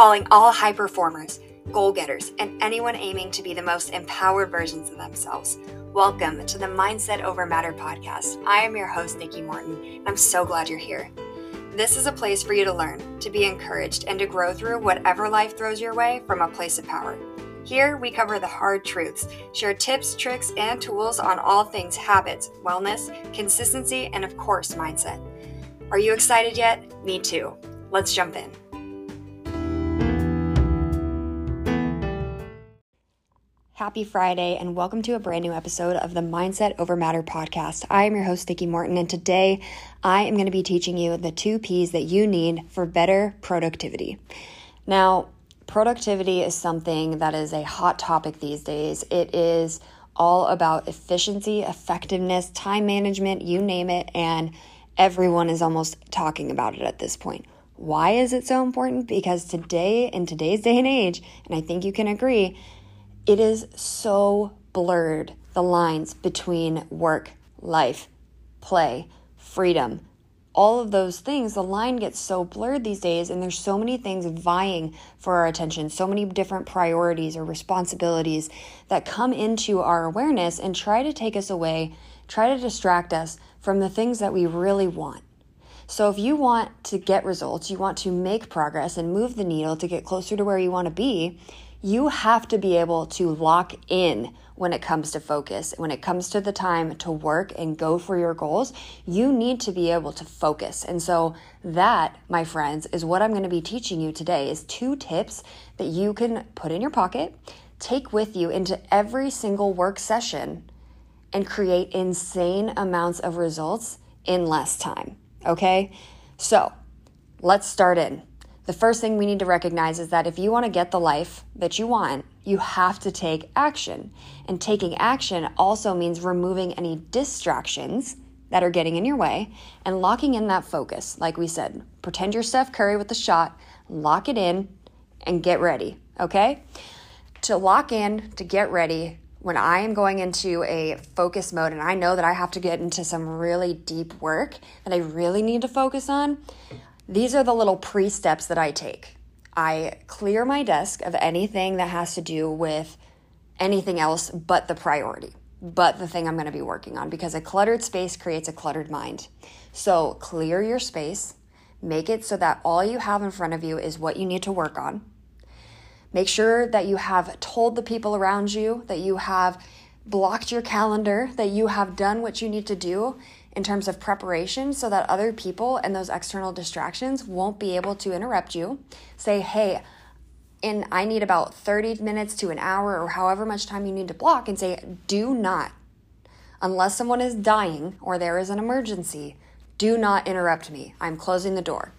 calling all high performers, goal getters, and anyone aiming to be the most empowered versions of themselves. Welcome to the Mindset Over Matter podcast. I am your host, Nikki Morton, and I'm so glad you're here. This is a place for you to learn, to be encouraged, and to grow through whatever life throws your way from a place of power. Here, we cover the hard truths, share tips, tricks, and tools on all things habits, wellness, consistency, and of course, mindset. Are you excited yet? Me too. Let's jump in. Happy Friday, and welcome to a brand new episode of the Mindset Over Matter podcast. I am your host, Nikki Morton, and today I am going to be teaching you the two P's that you need for better productivity. Now, productivity is something that is a hot topic these days. It is all about efficiency, effectiveness, time management, you name it, and everyone is almost talking about it at this point. Why is it so important? Because today, in today's day and age, and I think you can agree, it is so blurred the lines between work, life, play, freedom, all of those things, the line gets so blurred these days, and there's so many things vying for our attention, so many different priorities or responsibilities that come into our awareness and try to take us away, try to distract us from the things that we really want. So, if you want to get results, you want to make progress and move the needle to get closer to where you want to be, you have to be able to lock in when it comes to focus. When it comes to the time to work and go for your goals, you need to be able to focus. And so that, my friends, is what I'm going to be teaching you today is two tips that you can put in your pocket, take with you into every single work session and create insane amounts of results in less time. Okay? So, let's start in the first thing we need to recognize is that if you want to get the life that you want, you have to take action. And taking action also means removing any distractions that are getting in your way and locking in that focus. Like we said, pretend you're Steph Curry with the shot, lock it in, and get ready, okay? To lock in, to get ready, when I am going into a focus mode and I know that I have to get into some really deep work that I really need to focus on, these are the little pre steps that I take. I clear my desk of anything that has to do with anything else but the priority, but the thing I'm going to be working on because a cluttered space creates a cluttered mind. So clear your space, make it so that all you have in front of you is what you need to work on. Make sure that you have told the people around you, that you have blocked your calendar, that you have done what you need to do, in terms of preparation so that other people and those external distractions won't be able to interrupt you. Say, hey, and I need about 30 minutes to an hour or however much time you need to block, and say, do not, unless someone is dying or there is an emergency, do not interrupt me. I'm closing the door.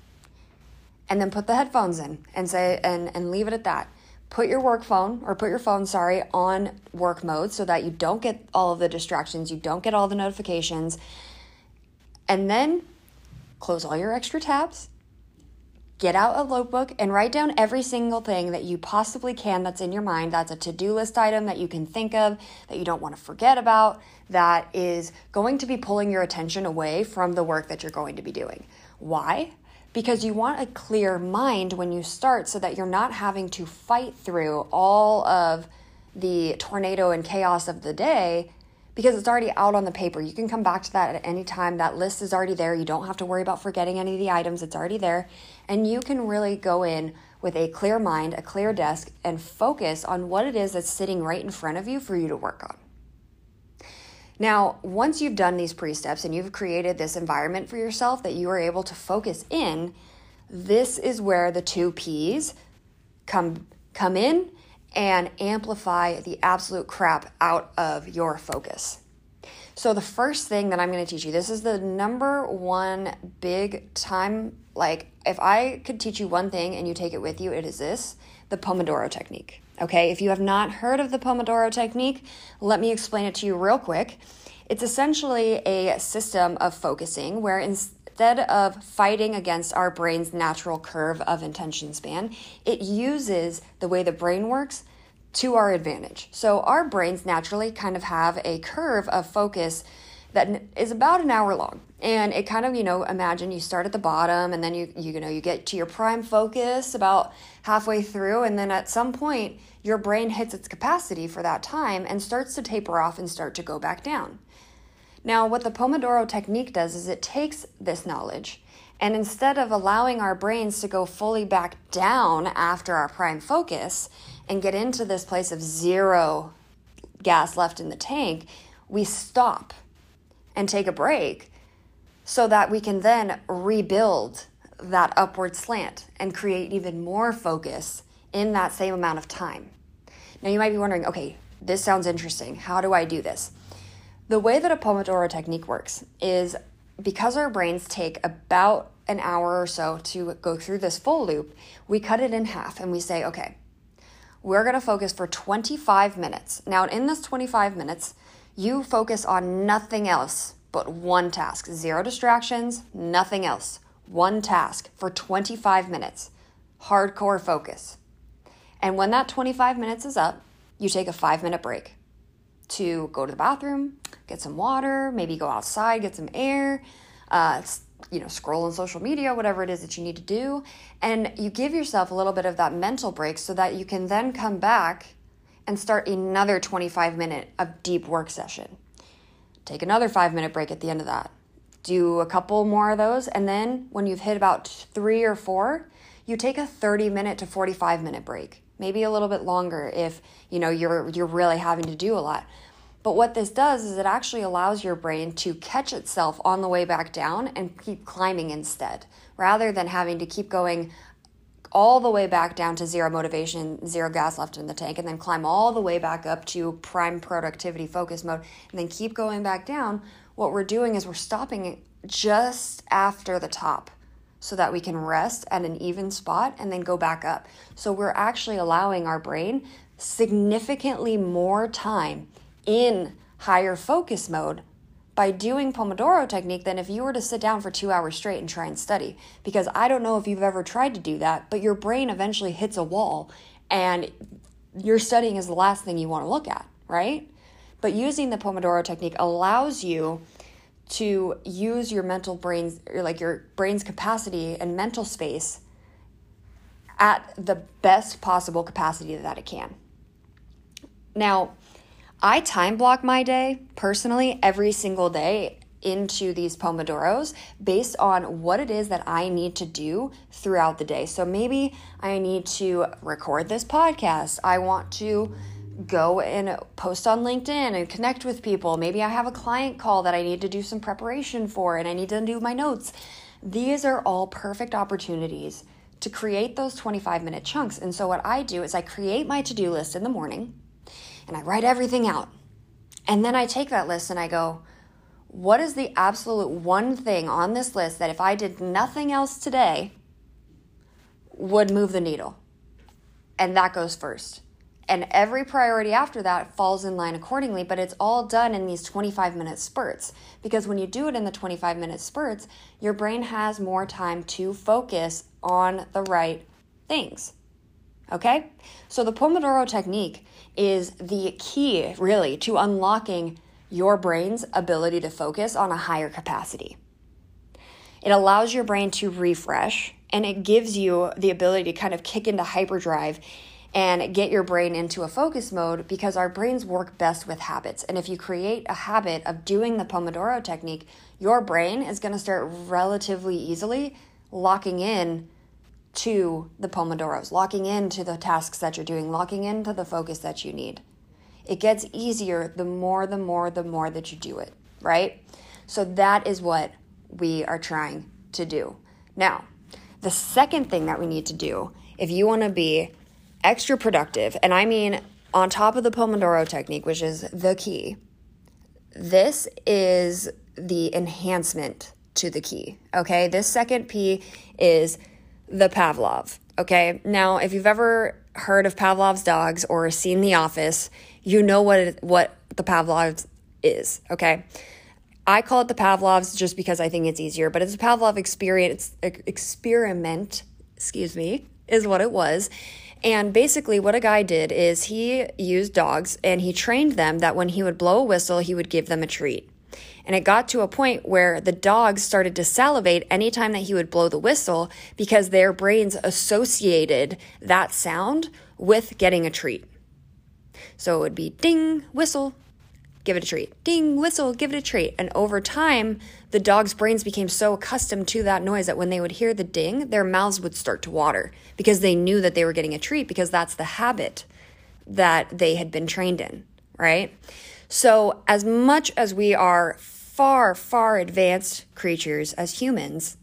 And then put the headphones in and say, and, and leave it at that. Put your work phone or put your phone, sorry, on work mode so that you don't get all of the distractions, you don't get all the notifications, and then close all your extra tabs, get out a notebook, and write down every single thing that you possibly can that's in your mind. That's a to do list item that you can think of, that you don't want to forget about, that is going to be pulling your attention away from the work that you're going to be doing. Why? Because you want a clear mind when you start so that you're not having to fight through all of the tornado and chaos of the day because it's already out on the paper. You can come back to that at any time. That list is already there. You don't have to worry about forgetting any of the items, it's already there. And you can really go in with a clear mind, a clear desk, and focus on what it is that's sitting right in front of you for you to work on. Now, once you've done these pre steps and you've created this environment for yourself that you are able to focus in, this is where the two P's come, come in and amplify the absolute crap out of your focus. So, the first thing that I'm going to teach you, this is the number one big time. Like, if I could teach you one thing and you take it with you, it is this the Pomodoro technique. Okay, if you have not heard of the Pomodoro technique, let me explain it to you real quick. It's essentially a system of focusing where instead of fighting against our brain's natural curve of attention span, it uses the way the brain works to our advantage. So our brains naturally kind of have a curve of focus that is about an hour long. And it kind of, you know, imagine you start at the bottom and then you, you, you know, you get to your prime focus about halfway through. And then at some point, your brain hits its capacity for that time and starts to taper off and start to go back down. Now, what the Pomodoro technique does is it takes this knowledge and instead of allowing our brains to go fully back down after our prime focus and get into this place of zero gas left in the tank, we stop and take a break so that we can then rebuild that upward slant and create even more focus in that same amount of time. Now, you might be wondering okay, this sounds interesting. How do I do this? The way that a Pomodoro technique works is because our brains take about an hour or so to go through this full loop, we cut it in half and we say, okay, we're going to focus for 25 minutes. Now, in this 25 minutes, you focus on nothing else but one task. Zero distractions, nothing else. One task for 25 minutes. Hardcore focus. And when that 25 minutes is up, you take a five minute break to go to the bathroom, get some water, maybe go outside, get some air, uh, you know, scroll on social media, whatever it is that you need to do. And you give yourself a little bit of that mental break so that you can then come back and start another 25 minute of deep work session. Take another five minute break at the end of that. Do a couple more of those. And then when you've hit about three or four, you take a 30 minute to 45 minute break. Maybe a little bit longer if you know you're you're really having to do a lot. But what this does is it actually allows your brain to catch itself on the way back down and keep climbing instead, rather than having to keep going all the way back down to zero motivation, zero gas left in the tank, and then climb all the way back up to prime productivity focus mode, and then keep going back down. What we're doing is we're stopping just after the top so that we can rest at an even spot and then go back up. So we're actually allowing our brain significantly more time in higher focus mode by doing Pomodoro technique than if you were to sit down for two hours straight and try and study. Because I don't know if you've ever tried to do that, but your brain eventually hits a wall and your studying is the last thing you want to look at, right? But using the Pomodoro technique allows you to use your mental brains, like your brain's capacity and mental space at the best possible capacity that it can. Now, I time block my day personally every single day into these Pomodoros based on what it is that I need to do throughout the day. So maybe I need to record this podcast. I want to go and post on LinkedIn and connect with people. Maybe I have a client call that I need to do some preparation for and I need to do my notes. These are all perfect opportunities to create those 25 minute chunks. And so what I do is I create my to do list in the morning and I write everything out. And then I take that list and I go, what is the absolute one thing on this list that if I did nothing else today would move the needle? And that goes first. And every priority after that falls in line accordingly, but it's all done in these 25 minute spurts. Because when you do it in the 25 minute spurts, your brain has more time to focus on the right things. Okay? So the Pomodoro technique is the key, really, to unlocking your brain's ability to focus on a higher capacity. It allows your brain to refresh and it gives you the ability to kind of kick into hyperdrive and get your brain into a focus mode because our brains work best with habits. And if you create a habit of doing the Pomodoro technique, your brain is going to start relatively easily locking in to the Pomodoros, locking into the tasks that you're doing, locking into the focus that you need. It gets easier the more, the more, the more that you do it, right? So that is what we are trying to do. Now, the second thing that we need to do, if you want to be extra productive, and I mean on top of the Pomodoro technique, which is the key, this is the enhancement to the key. Okay, this second P is the Pavlov. Okay, now if you've ever heard of Pavlov's dogs or seen The Office, you know what it, what the Pavlov is. Okay, I call it the Pavlovs just because I think it's easier, but it's a Pavlov experience experiment. Excuse me, is what it was. And basically, what a guy did is he used dogs and he trained them that when he would blow a whistle, he would give them a treat. And it got to a point where the dogs started to salivate anytime that he would blow the whistle because their brains associated that sound with getting a treat. So it would be ding, whistle, give it a treat. Ding, whistle, give it a treat. And over time, the dog's brains became so accustomed to that noise that when they would hear the ding, their mouths would start to water because they knew that they were getting a treat because that's the habit that they had been trained in, right? So, as much as we are far, far advanced creatures as humans,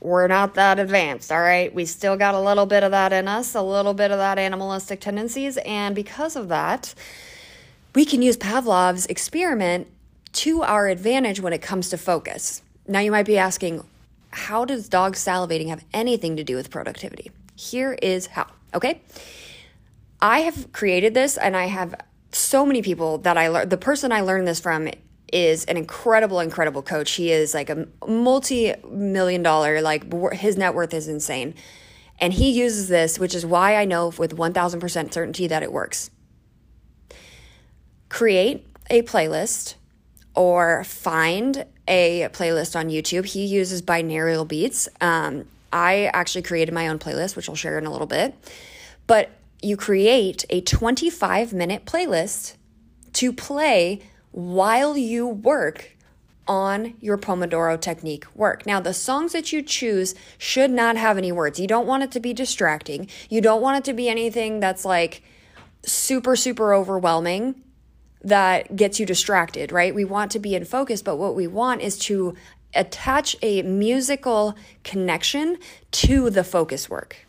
we're not that advanced, all right? We still got a little bit of that in us, a little bit of that animalistic tendencies. And because of that, we can use Pavlov's experiment to our advantage when it comes to focus. Now, you might be asking, how does dog salivating have anything to do with productivity? Here is how, okay? I have created this and I have so many people that I learned. The person I learned this from is an incredible, incredible coach. He is like a multi million dollar, like his net worth is insane. And he uses this, which is why I know with 1000% certainty that it works. Create a playlist or find a playlist on YouTube. He uses binaural beats. Um, I actually created my own playlist, which I'll share in a little bit. But you create a 25 minute playlist to play while you work on your Pomodoro technique work. Now, the songs that you choose should not have any words. You don't want it to be distracting. You don't want it to be anything that's like super, super overwhelming that gets you distracted, right? We want to be in focus, but what we want is to attach a musical connection to the focus work.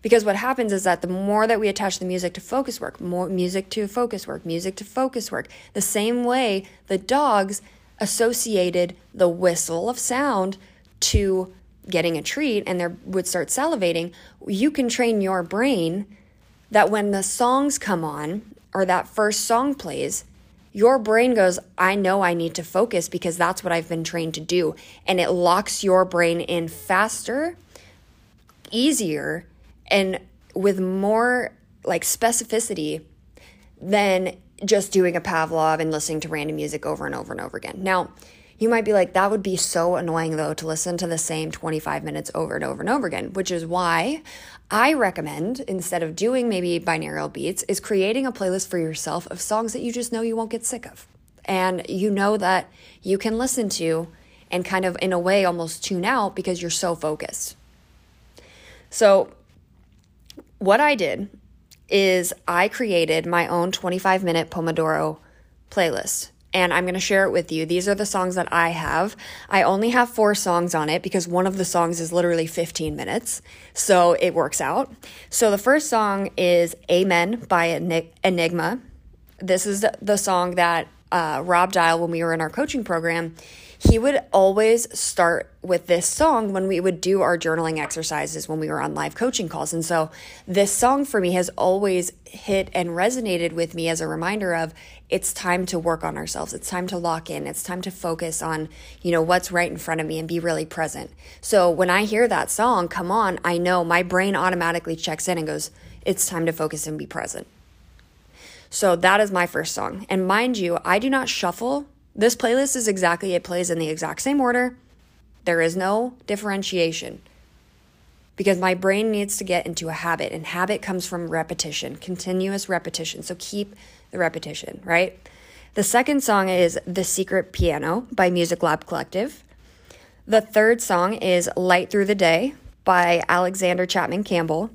Because what happens is that the more that we attach the music to focus work, more music to focus work, music to focus work, the same way the dogs associated the whistle of sound to getting a treat and they would start salivating, you can train your brain that when the songs come on or that first song plays, your brain goes, I know I need to focus because that's what I've been trained to do. And it locks your brain in faster, easier, and with more like specificity than just doing a Pavlov and listening to random music over and over and over again. Now, you might be like, that would be so annoying though to listen to the same 25 minutes over and over and over again, which is why I recommend instead of doing maybe binaural beats, is creating a playlist for yourself of songs that you just know you won't get sick of. And you know that you can listen to and kind of in a way almost tune out because you're so focused. So what I did is I created my own 25 minute Pomodoro playlist and I'm going to share it with you. These are the songs that I have. I only have four songs on it because one of the songs is literally 15 minutes. So it works out. So the first song is Amen by Enigma. This is the song that uh, Rob Dial, when we were in our coaching program, he would always start with this song when we would do our journaling exercises when we were on live coaching calls. And so this song for me has always hit and resonated with me as a reminder of it's time to work on ourselves. It's time to lock in. It's time to focus on, you know, what's right in front of me and be really present. So when I hear that song come on, I know my brain automatically checks in and goes, it's time to focus and be present. So that is my first song. And mind you, I do not shuffle this playlist is exactly, it plays in the exact same order. There is no differentiation because my brain needs to get into a habit, and habit comes from repetition, continuous repetition. So keep the repetition, right? The second song is The Secret Piano by Music Lab Collective. The third song is Light Through the Day by Alexander Chapman Campbell.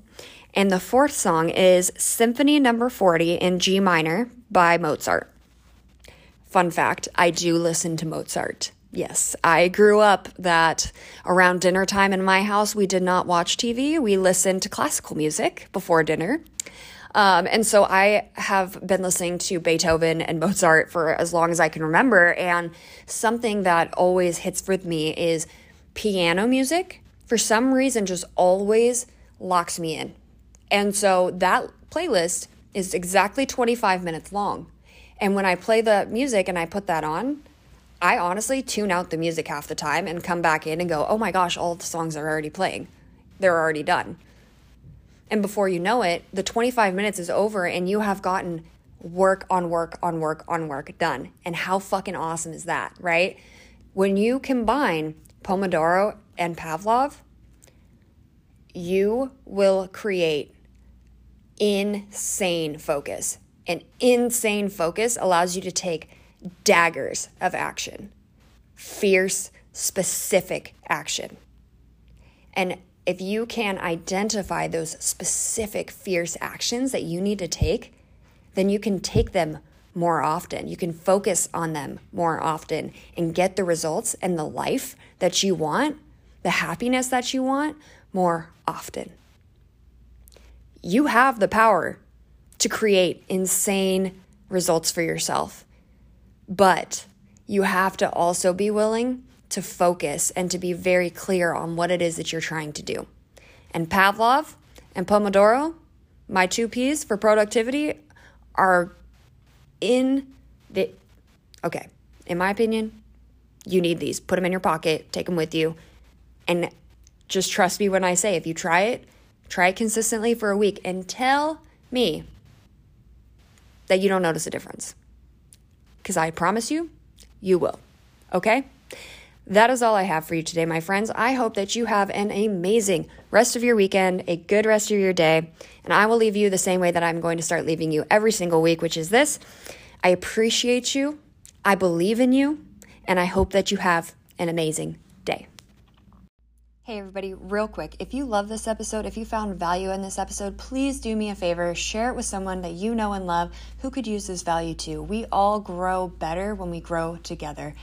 And the fourth song is Symphony Number 40 in G minor by Mozart. Fun fact I do listen to Mozart. Yes, I grew up that around dinner time in my house, we did not watch TV. We listened to classical music before dinner. Um, and so I have been listening to Beethoven and Mozart for as long as I can remember. And something that always hits with me is piano music, for some reason, just always locks me in. And so that playlist is exactly 25 minutes long. And when I play the music and I put that on, I honestly tune out the music half the time and come back in and go, oh my gosh, all the songs are already playing. They're already done. And before you know it, the 25 minutes is over and you have gotten work on work on work on work done. And how fucking awesome is that, right? When you combine Pomodoro and Pavlov, you will create insane focus. And insane focus allows you to take daggers of action, fierce, specific action. And if you can identify those specific, fierce actions that you need to take, then you can take them more often. You can focus on them more often and get the results and the life that you want, the happiness that you want more often. You have the power to create insane results for yourself, but you have to also be willing to focus and to be very clear on what it is that you're trying to do. And Pavlov and Pomodoro, my two P's for productivity, are in the. Okay, in my opinion, you need these. Put them in your pocket, take them with you, and just trust me when I say if you try it, try it consistently for a week and tell me that you don't notice a difference. Because I promise you, you will. Okay? That is all I have for you today, my friends. I hope that you have an amazing rest of your weekend, a good rest of your day, and I will leave you the same way that I'm going to start leaving you every single week, which is this I appreciate you, I believe in you, and I hope that you have an amazing. Hey, everybody, real quick. If you love this episode, if you found value in this episode, please do me a favor share it with someone that you know and love who could use this value too. We all grow better when we grow together.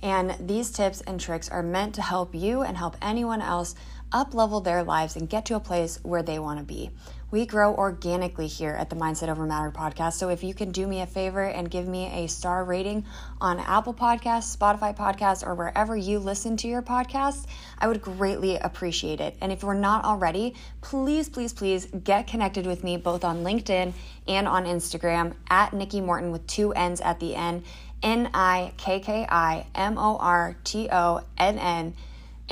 And these tips and tricks are meant to help you and help anyone else up level their lives and get to a place where they want to be. We grow organically here at the Mindset Over Matter podcast. So if you can do me a favor and give me a star rating on Apple Podcasts, Spotify Podcasts, or wherever you listen to your podcasts, I would greatly appreciate it. And if you're not already, please, please, please get connected with me both on LinkedIn and on Instagram at Nikki Morton with two N's at the end N I K K I M O R T O N N,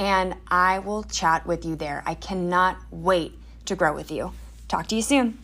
and I will chat with you there. I cannot wait to grow with you. Talk to you soon.